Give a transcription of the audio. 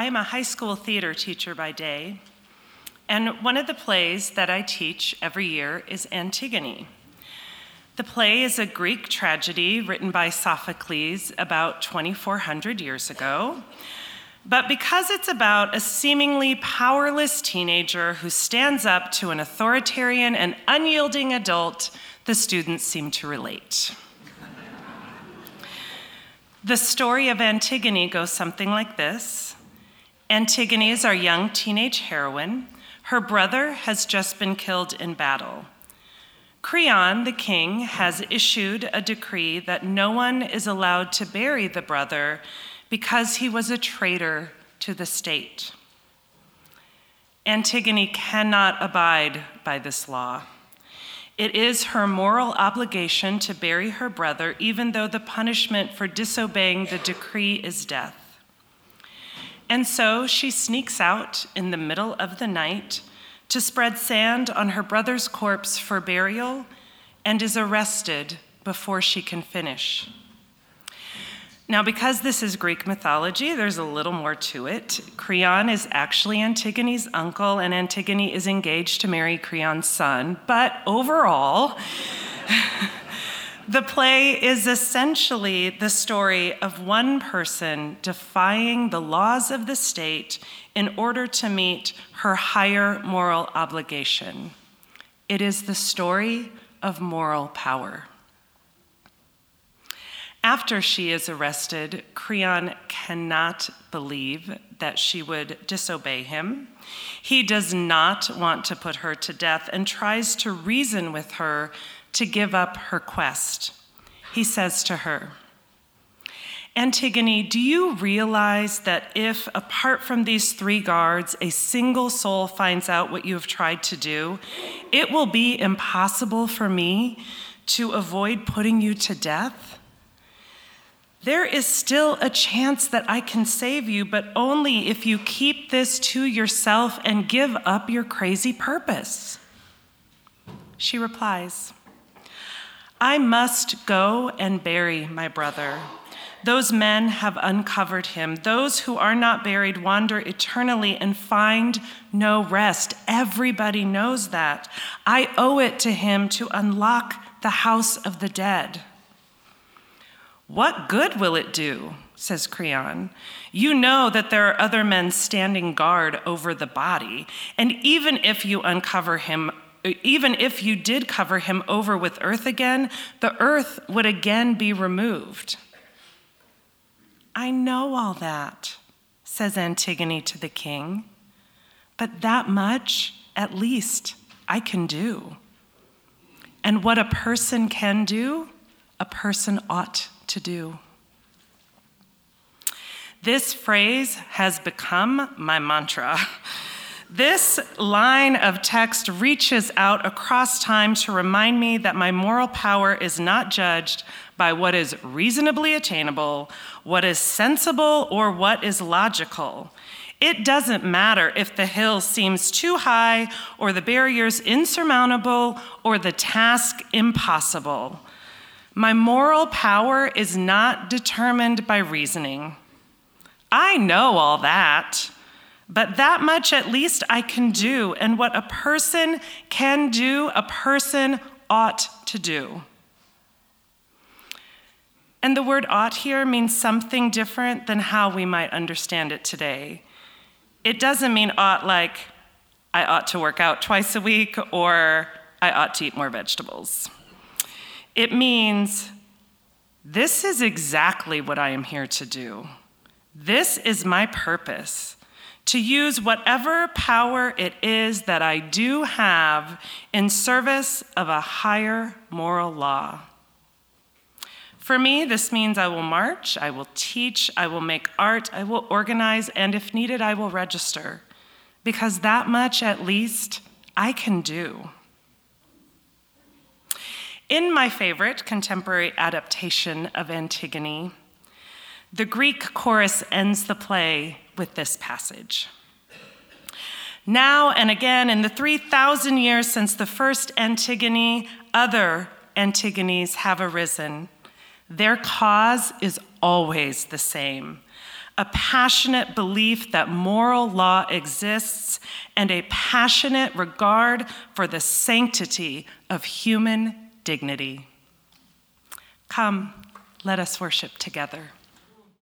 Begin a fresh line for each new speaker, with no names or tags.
I am a high school theater teacher by day, and one of the plays that I teach every year is Antigone. The play is a Greek tragedy written by Sophocles about 2,400 years ago. But because it's about a seemingly powerless teenager who stands up to an authoritarian and unyielding adult, the students seem to relate. the story of Antigone goes something like this Antigone is our young teenage heroine. Her brother has just been killed in battle. Creon, the king, has issued a decree that no one is allowed to bury the brother because he was a traitor to the state. Antigone cannot abide by this law. It is her moral obligation to bury her brother, even though the punishment for disobeying the decree is death. And so she sneaks out in the middle of the night to spread sand on her brother's corpse for burial and is arrested before she can finish. Now, because this is Greek mythology, there's a little more to it. Creon is actually Antigone's uncle, and Antigone is engaged to marry Creon's son. But overall, the play is essentially the story of one person defying the laws of the state in order to meet her higher moral obligation. It is the story of moral power. After she is arrested, Creon cannot believe that she would disobey him. He does not want to put her to death and tries to reason with her to give up her quest. He says to her, Antigone, do you realize that if, apart from these three guards, a single soul finds out what you have tried to do, it will be impossible for me to avoid putting you to death? There is still a chance that I can save you, but only if you keep this to yourself and give up your crazy purpose. She replies, I must go and bury my brother. Those men have uncovered him. Those who are not buried wander eternally and find no rest. Everybody knows that. I owe it to him to unlock the house of the dead. What good will it do? says Creon. You know that there are other men standing guard over the body, and even if you uncover him, even if you did cover him over with earth again, the earth would again be removed. I know all that, says Antigone to the king, but that much, at least, I can do. And what a person can do, a person ought to do. This phrase has become my mantra. This line of text reaches out across time to remind me that my moral power is not judged by what is reasonably attainable, what is sensible, or what is logical. It doesn't matter if the hill seems too high, or the barriers insurmountable, or the task impossible. My moral power is not determined by reasoning. I know all that, but that much at least I can do. And what a person can do, a person ought to do. And the word ought here means something different than how we might understand it today. It doesn't mean ought like I ought to work out twice a week or I ought to eat more vegetables. It means this is exactly what I am here to do. This is my purpose to use whatever power it is that I do have in service of a higher moral law. For me, this means I will march, I will teach, I will make art, I will organize, and if needed, I will register. Because that much, at least, I can do. In my favorite contemporary adaptation of Antigone, the Greek chorus ends the play with this passage. Now and again, in the 3,000 years since the first Antigone, other Antigones have arisen. Their cause is always the same a passionate belief that moral law exists, and a passionate regard for the sanctity of human dignity. Come, let us worship together.